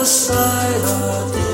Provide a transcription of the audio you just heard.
the side of the